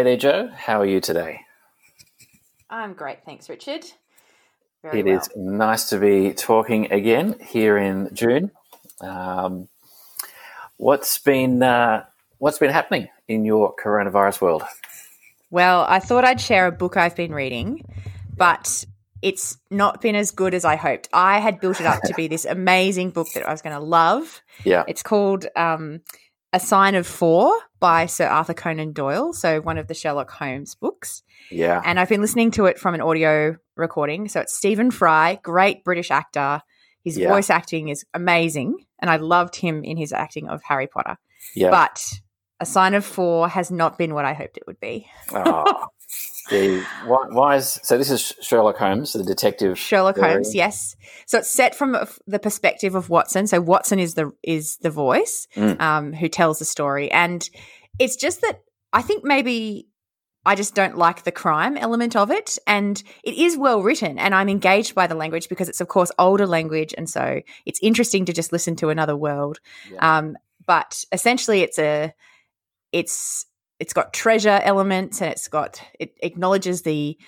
Hey there, Joe. How are you today? I'm great, thanks, Richard. Very It well. is nice to be talking again here in June. Um, what's been uh, what's been happening in your coronavirus world? Well, I thought I'd share a book I've been reading, but it's not been as good as I hoped. I had built it up to be this amazing book that I was going to love. Yeah, It's called um, A Sign of Four by Sir Arthur Conan Doyle, so one of the Sherlock Holmes books. yeah, And I've been listening to it from an audio recording. So it's Stephen Fry, great British actor. His Yeah. voice acting is amazing, and I loved him in his acting of Harry Potter. yeah. But A Sign of Four has not been what I hoped it would be. Oh, the, why, why is so? This is Sherlock Holmes, the detective. Sherlock story. Holmes, yes. So it's set from the perspective of Watson. So Watson is the is the voice Mm. um, who tells the story, and it's just that I think maybe I just don't like the crime element of it, and it is well written, and I'm engaged by the language because it's of course older language, and so it's interesting to just listen to another world. Yeah. Um, but essentially, it's a it's it's got treasure elements and it's got it acknowledges the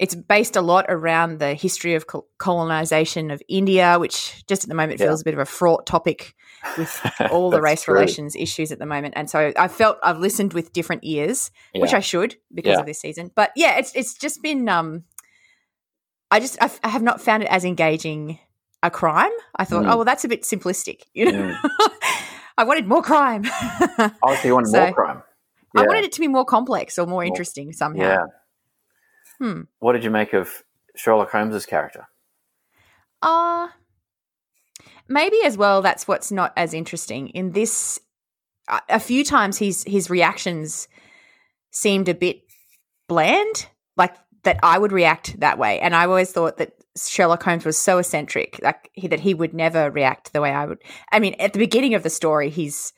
it's based a lot around the history of colonization of India, which just at the moment Yeah. feels a bit of a fraught topic with all the race true. relations issues at the moment. And so I felt I've listened with different ears, which I should because Yeah. of this season. But yeah, it's it's just been um I just I've, not found it as engaging a crime. I thought, Mm. oh well, that's a bit simplistic. You know, Mm. I wanted more crime. Oh, so you wanted So, more crime? I wanted it to be more complex or more interesting somehow. Yeah. Hmm. What did you make of Sherlock Holmes's character? Uh maybe as well that's what's not as interesting in this a- a few times his his reactions seemed a bit bland like that I would react that way and I always thought that Sherlock Holmes was so eccentric like he, that he would never react the way I would I mean at the beginning of the story he's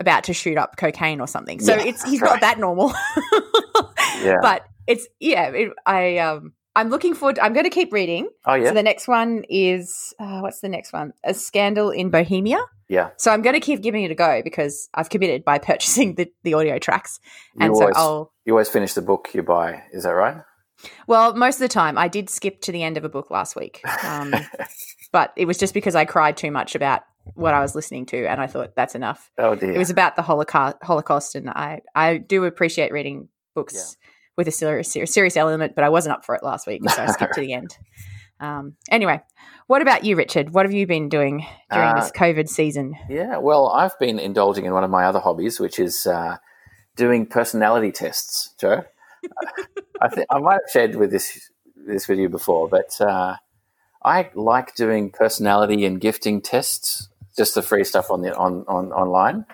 about to shoot up cocaine or something so Yeah, it's he's right. not that normal Yeah. but it's yeah it, I um I'm looking forward I'm going to keep reading oh yeah. so the next one is uh, what's the next one? A Scandal in Bohemia. yeah. So I'm going to keep giving it a go because I've committed by purchasing the, the audio tracks, You and so always, I'll. you always finish the book you buy. Is that right? Well, most of the time I did skip to the end of a book last week, um, but it was just because I cried too much about what I was listening to, and I thought that's enough. oh dear. It was about the Holocaust, Holocaust, and I I do appreciate reading books with a serious serious, serious element, but I wasn't up for it last week, so I skipped to the end. Um, anyway, what about you, Richard? What have you been doing during Uh, this COVID season? Yeah, well, I've been indulging in one of my other hobbies, which is uh, doing personality tests, Joe. I think I might have shared with this this with you before, but uh, I like doing personality and gifting tests, just the free stuff on the on, on online.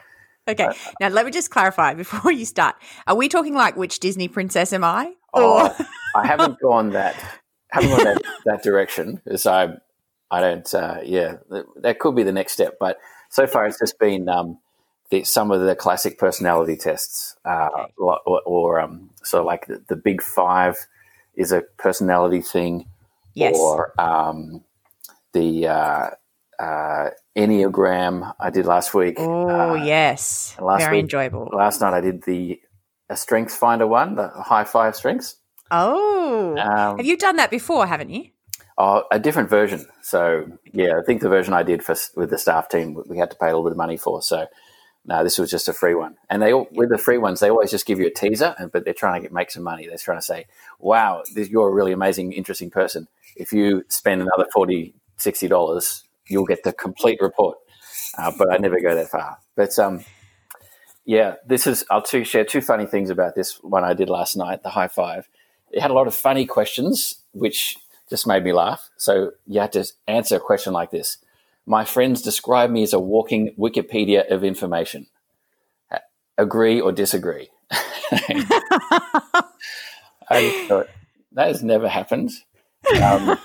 Okay, now let me just clarify before you start. Are we talking like which Disney princess am I? Oh, I haven't gone that haven't gone that, that direction because I I don't uh, yeah that, could be the next step, but so far it's just been um, the, some of the classic personality tests uh, Okay. or, or, or um, so like the, the big five is a personality thing, yes. or um, the uh, uh, enneagram I did last week. oh Uh, yes, last very week- enjoyable. Last night I did the a strengths finder one, the high five strengths. Oh, Um, have you done that before? Haven't you? Oh, a different version. So yeah, I think the version I did for with the staff team we had to pay a little bit of money for. So no, this was just a free one. And they all, with the free ones, they always just give you a teaser, but they're trying to get, make some money. They're trying to say, "Wow, this, you're a really amazing, interesting person. If you spend another 40 60 dollars, you'll get the complete report." Uh, but I never go that far. But um, yeah, this is. I'll two, share two funny things about this one I did last night. The high five. It had a lot of funny questions, which just made me laugh. So you had to answer a question like this. My friends describe me as a walking Wikipedia of information. Agree or disagree? I thought that has never happened. Um,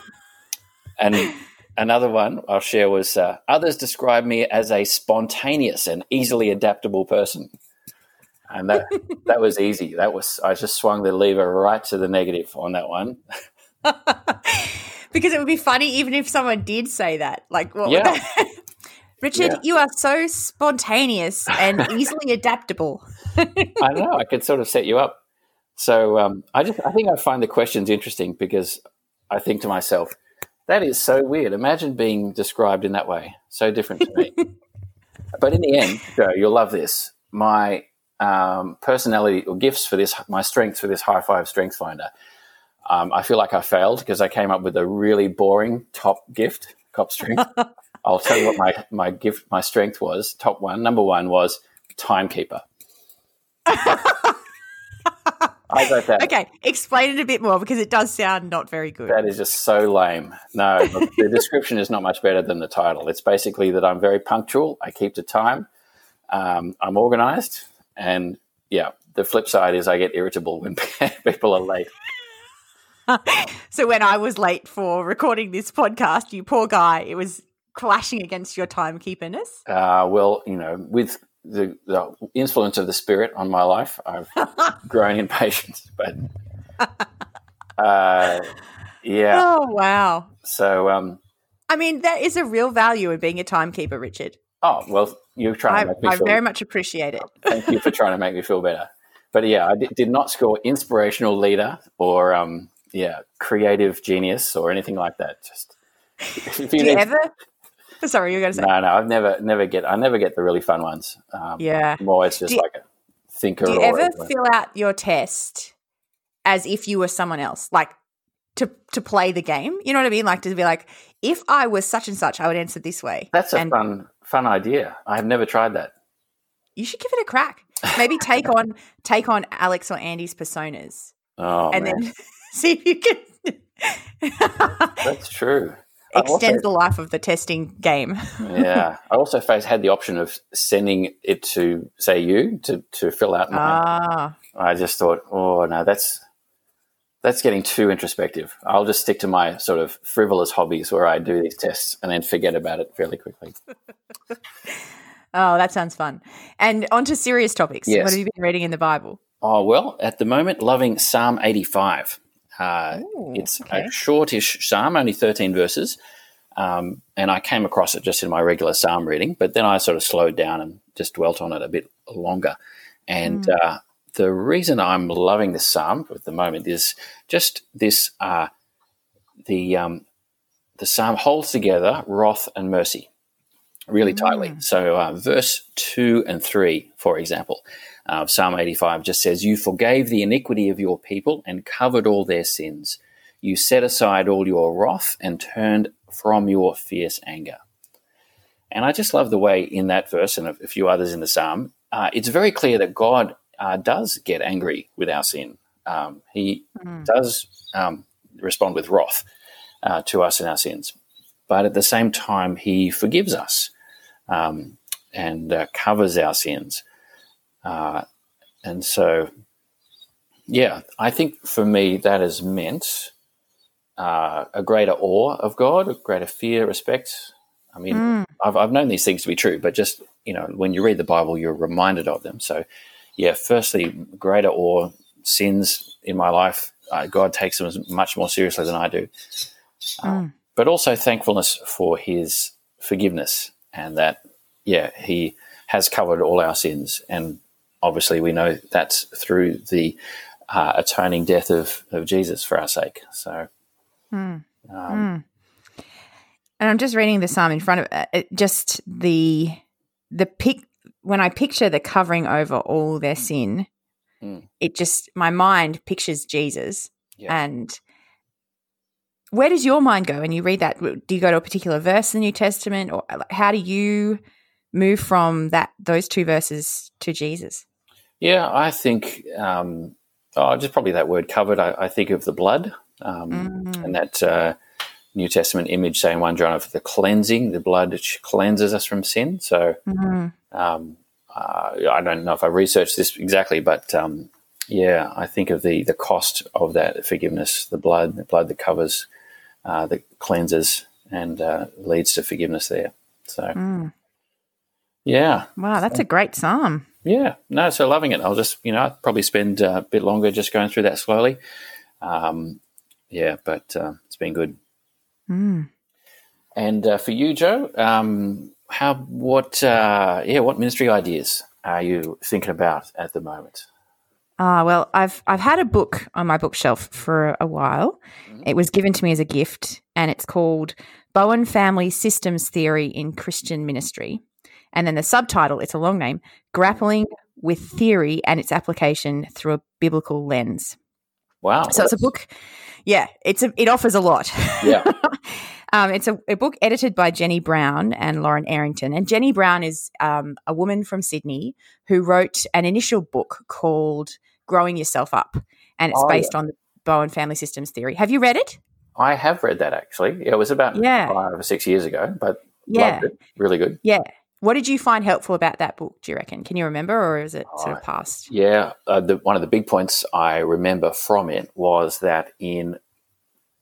and another one I'll share was uh, others describe me as a spontaneous and easily adaptable person. And that that was easy. That was I just swung the lever right to the negative on that one. because it would be funny even if someone did say that. Like, what would Yeah. that- Richard, Yeah. you are so spontaneous and easily adaptable. I know I could sort of set you up. So um, I just I think I find the questions interesting because I think to myself, that is so weird. Imagine being described in that way. So different to me. but in the end, Joe, you'll love this. My um, personality or gifts for this, my strengths for this high five strength finder. Um, I feel like I failed because I came up with a really boring top gift, cop strength. I'll tell you what my, my gift, my strength was. Top one, number one was timekeeper. I got that. Okay, explain it a bit more because it does sound not very good. That is just so lame. No, the description is not much better than the title. It's basically that I'm very punctual. I keep to time. Um, I'm organized, and yeah, the flip side is I get irritable when people are late. so when I was late for recording this podcast, you poor guy, it was clashing against your timekeeperness. Uh, well, you know, with the, the influence of the spirit on my life, I've grown in patience. But uh, yeah. Oh wow. So um, I mean, that is a real value in being a timekeeper, Richard. Oh well, you're trying I, to make me. I feel, very much appreciate it. Thank you for trying to make me feel better. But yeah, I did, did not score inspirational leader or um, yeah, creative genius or anything like that. Just if you, Do you ever Sorry, you're going to say. No, no, I've never, never get, I never get the really fun ones. Um, yeah, I'm always just like a thinker. Do you ever fill out your test as if you were someone else, like to to play the game? You know what I mean? Like to be like, if I was such and such, I would answer this way. That's a and fun, fun idea. I have never tried that. You should give it a crack. Maybe take on take on Alex or Andy's personas. Oh, and man. then see if you can. That's true Extend also, the life of the testing game. yeah, I also faced, had the option of sending it to say you to to fill out. My, ah. I just thought, oh no, that's that's getting too introspective. I'll just stick to my sort of frivolous hobbies where I do these tests and then forget about it fairly quickly. oh, that sounds fun. And on to serious topics. Yes. What have you been reading in the Bible? Oh well, at the moment, loving Psalm eighty-five. Uh, Ooh, it's okay. a shortish psalm, only 13 verses. Um, and I came across it just in my regular psalm reading, but then I sort of slowed down and just dwelt on it a bit longer. And mm. uh, the reason I'm loving this psalm at the moment is just this: uh, the um, the psalm holds together wrath and mercy really tightly. Mm. So, uh, verse two and three, for example, uh, Psalm 85 just says, You forgave the iniquity of your people and covered all their sins. You set aside all your wrath and turned from your fierce anger. And I just love the way in that verse and a few others in the psalm, uh, it's very clear that God uh, does get angry with our sin. Um, he mm. does um, respond with wrath uh, to us in our sins. But at the same time, He forgives us um, and uh, covers our sins. Uh, and so, yeah, I think for me that has meant uh, a greater awe of God, a greater fear, respect. I mean, mm. I've, I've known these things to be true, but just, you know, when you read the Bible, you're reminded of them. So, yeah, firstly, greater awe, sins in my life, uh, God takes them much more seriously than I do. Mm. But also thankfulness for his forgiveness and that, yeah, he has covered all our sins and obviously we know that's through the uh, atoning death of, of Jesus for our sake. So, mm. Um, mm. and I'm just reading the psalm in front of uh. Just the the pic when I picture the covering over all their sin, mm. it just my mind pictures Jesus yeah. and. Where does your mind go when you read that? Do you go to a particular verse in the New Testament, or how do you move from that those two verses to Jesus? Yeah, I think um, oh, just probably that word covered. I, I think of the blood um, mm. and that uh, New Testament image, saying one John of the cleansing, the blood which cleanses us from sin. So mm. um, uh, I don't know if I researched this exactly, but um, yeah, I think of the the cost of that forgiveness, the blood, the blood that covers, uh, that cleanses and uh, leads to forgiveness there. So. Mm. Yeah. Wow, that's a great psalm. Yeah, no, so loving it. I'll just, you know, I'll probably spend uh, a bit longer just going through that slowly. Um, yeah, but uh, it's been good. Mm. And uh, for you, Joe, um, how, what, uh, yeah, what ministry ideas are you thinking about at the moment? Ah, well, I've I've had a book on my bookshelf for a while. Mhm. It was given to me as a gift, and it's called Bowen Family Systems Theory in Christian Ministry. And then the subtitle, it's a long name, Grappling with Theory and its Application Through a Biblical Lens. Wow. So it's a book. Yeah, it's a, it offers a lot. Yeah. um, it's a, a book edited by Jenny Brown and Lauren Errington. And Jenny Brown is um, a woman from Sydney who wrote an initial book called Growing Yourself Up. And it's Oh, based on the Bowen family systems theory. Have you read it? I have read that actually. Yeah, it was about Yeah. five or six years ago, but Yeah. loved it. Really good. Yeah. What did you find helpful about that book, do you reckon? Can you remember or is it sort of past? Yeah, uh, the, one of the big points I remember from it was that in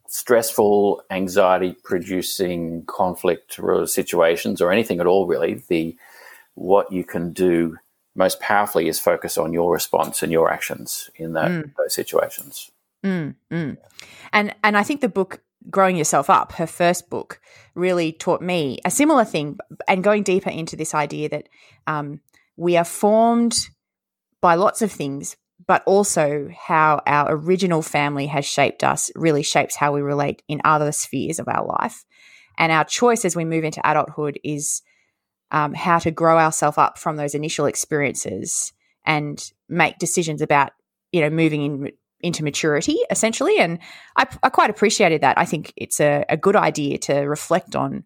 stressful, anxiety producing conflict situations or anything at all, really, the what you can do most powerfully is focus on your response and your actions in that, Mm. those situations. Mm, mm. And and I think the book Growing Yourself Up, her first book, really taught me a similar thing. And going deeper into this idea that um, we are formed by lots of things, but also how our original family has shaped us really shapes how we relate in other spheres of our life. And our choice as we move into adulthood is um, how to grow ourselves up from those initial experiences and make decisions about, you know, moving in into maturity essentially. And I, I quite appreciated that. I think it's a, a good idea to reflect on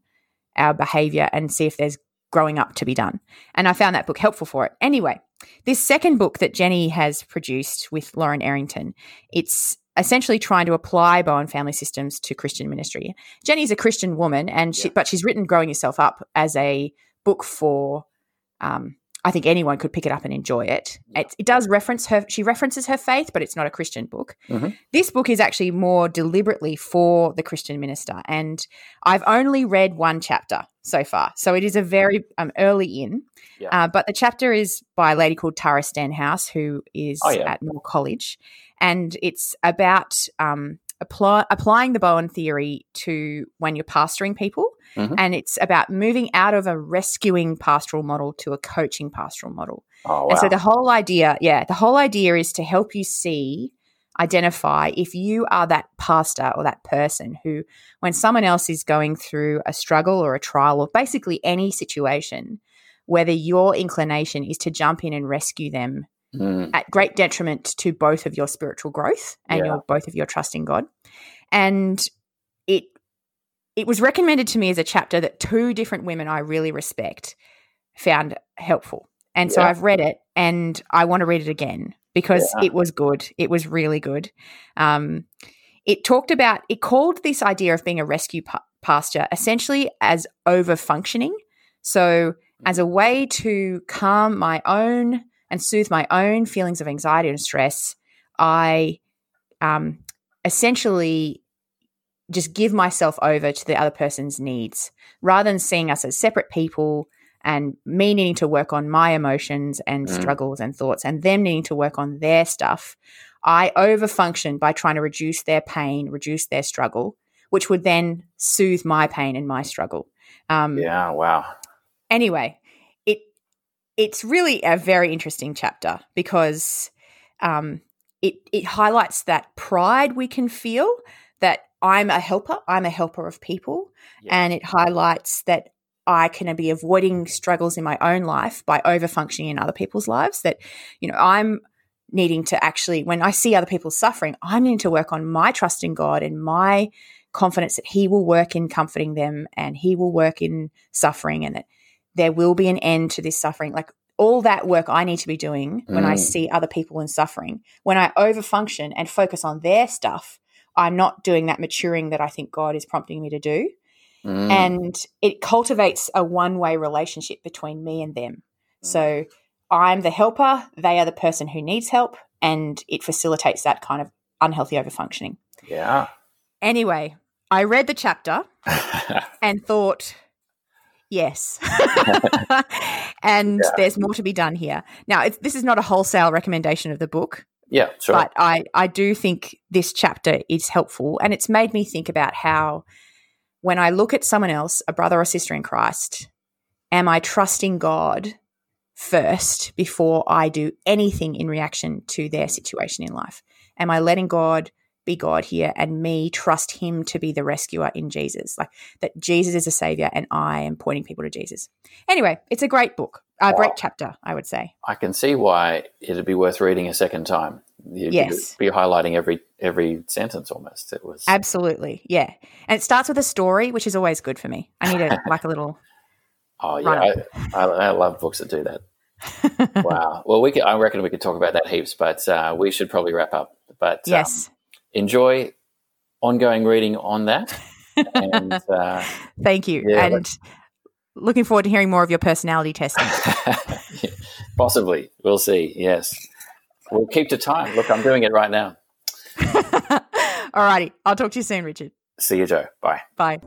our behavior and see if there's growing up to be done. And i found that book helpful for it. Anyway this second book that jenny has produced with lauren errington it's essentially trying to apply bowen family systems to christian ministry. Jenny's a christian woman and she, Yeah. but she's written growing yourself up as a book for um, I think anyone could pick it up and enjoy it. it. It does reference her, she references her faith, but it's not a Christian book. Mhm. This book is actually more deliberately for the Christian minister. And I've only read one chapter so far. So it is a very um, early in. Yeah. Uh, but the chapter is by a lady called Tara Stenhouse, who is Oh, yeah. at Moore College. And it's about um, apply, applying the Bowen theory to when you're pastoring people. Mhm. And it's about moving out of a rescuing pastoral model to a coaching pastoral model. Oh, wow. And so the whole idea, yeah, the whole idea is to help you see, identify if you are that pastor or that person who, when someone else is going through a struggle or a trial or basically any situation, whether your inclination is to jump in and rescue them Mm, at great detriment to both of your spiritual growth and Yeah. your both of your trust in God. And it it was recommended to me as a chapter that two different women I really respect found helpful. And so Yeah. I've read it and I want to read it again because Yeah. it was good. It was really good. Um, it talked about, it called this idea of being a rescue pa- pastor essentially as over functioning. So, as a way to calm my own and soothe my own feelings of anxiety and stress, I um, essentially just give myself over to the other person's needs rather than seeing us as separate people and me needing to work on my emotions and Mm. struggles and thoughts and them needing to work on their stuff. I overfunction by trying to reduce their pain, reduce their struggle, which would then soothe my pain and my struggle. Um, yeah, wow. anyway, it's really a very interesting chapter because um, it it highlights that pride we can feel that I'm a helper, I'm a helper of people, Yeah. and it highlights that I can be avoiding struggles in my own life by over functioning in other people's lives. That you know I'm needing to actually when I see other people suffering, I'm needing to work on my trust in God and my confidence that He will work in comforting them and He will work in suffering and that there will be an end to this suffering. Like all that work I need to be doing when I Mm. see other people in suffering. When I overfunction and focus on their stuff, I'm not doing that maturing that I think God is prompting me to do. Mm, And it cultivates a one way relationship between me and them. So I'm the helper, they are the person who needs help, and it facilitates that kind of unhealthy overfunctioning. yeah. Anyway, I read the chapter and thought, yes. and Yeah. there's more to be done here. Now, it's, this is not a wholesale recommendation of the book, yeah, sure. but I, I do think this chapter is helpful. And it's made me think about how, when I look at someone else, a brother or sister in Christ, am I trusting God first before I do anything in reaction to their situation in life? Am I letting God be God here and me trust him to be the rescuer in Jesus? Like that Jesus is a savior and I am pointing people to Jesus. Anyway, it's a great book, a Wow. great chapter, I would say. I can see why it'd be worth reading a second time. You'd Yes. be, be highlighting every every sentence almost. It was Absolutely. Yeah. And it starts with a story, which is always good for me. I need a, like a little, oh yeah, I, I, I love books that do that. wow. Well, we could, I reckon we could talk about that heaps, but uh, we should probably wrap up. But um, yes. Enjoy ongoing reading on that, and uh, Thank you. yeah, and looking forward to hearing more of your personality testing. possibly we'll see. Yes, we'll keep to time. Look, I'm doing it right now. All righty. I'll talk to you soon, Richard. See you, Joe. Bye. Bye.